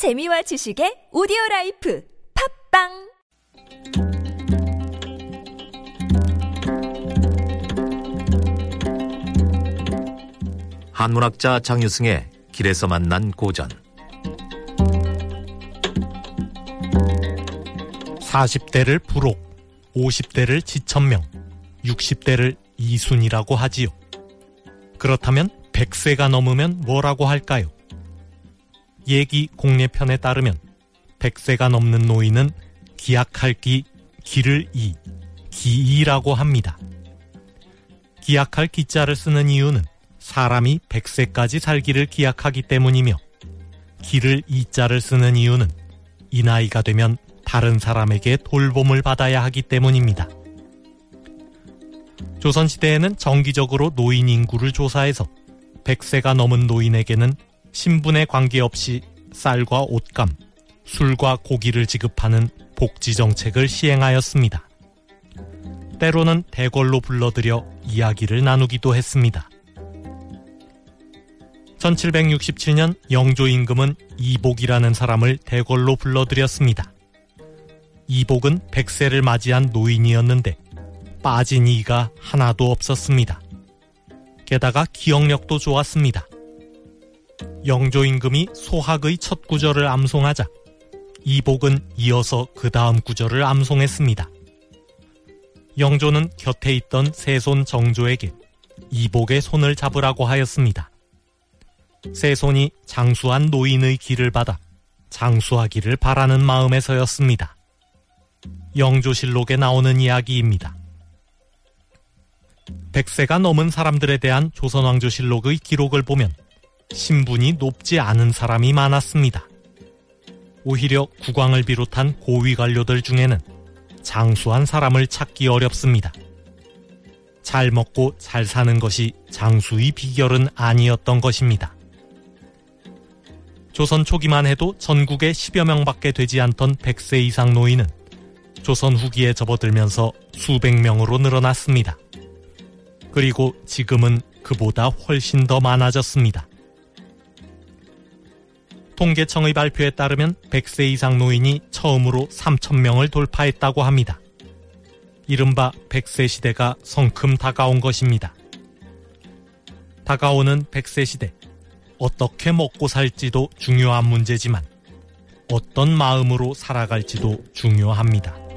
재미와 지식의 오디오 life 팟빵 한문학자 장유승의 길에서 만난 고전 40대를 불혹, 50대를 지천명, 60대를 이순이라고 하지요. 그렇다면 100세가 넘으면 뭐라고 할까요? 얘기 공례편에 따르면 100세가 넘는 노인은 기약할 기, 기를 이, 기이라고 합니다. 기약할 기자를 쓰는 이유는 사람이 100세까지 살기를 기약하기 때문이며 기를 이자를 쓰는 이유는 이 나이가 되면 다른 사람에게 돌봄을 받아야 하기 때문입니다. 조선시대에는 정기적으로 노인 인구를 조사해서 100세가 넘은 노인에게는 신분에 관계없이 쌀과 옷감, 술과 고기를 지급하는 복지 정책을 시행하였습니다. 때로는 대궐로 불러들여 이야기를 나누기도 했습니다. 1767년 영조 임금은 이복이라는 사람을 대궐로 불러들였습니다. 이복은 100세를 맞이한 노인이었는데 빠진 이가 하나도 없었습니다. 게다가 기억력도 좋았습니다. 영조 임금이 소학의 첫 구절을 암송하자 이복은 이어서 그 다음 구절을 암송했습니다. 영조는 곁에 있던 세손 정조에게 이복의 손을 잡으라고 하였습니다. 세손이 장수한 노인의 길을 받아 장수하기를 바라는 마음에서였습니다. 영조실록에 나오는 이야기입니다. 100세가 넘은 사람들에 대한 조선왕조실록의 기록을 보면 신분이 높지 않은 사람이 많았습니다. 오히려 국왕을 비롯한 고위 관료들 중에는 장수한 사람을 찾기 어렵습니다. 잘 먹고 잘 사는 것이 장수의 비결은 아니었던 것입니다. 조선 초기만 해도 전국에 10여 명밖에 되지 않던 100세 이상 노인은 조선 후기에 접어들면서 수백 명으로 늘어났습니다. 그리고 지금은 그보다 훨씬 더 많아졌습니다. 통계청의 발표에 따르면 100세 이상 노인이 처음으로 3천명을 돌파했다고 합니다. 이른바 100세 시대가 성큼 다가온 것입니다. 다가오는 100세 시대. 어떻게 먹고 살지도 중요한 문제지만 어떤 마음으로 살아갈지도 중요합니다.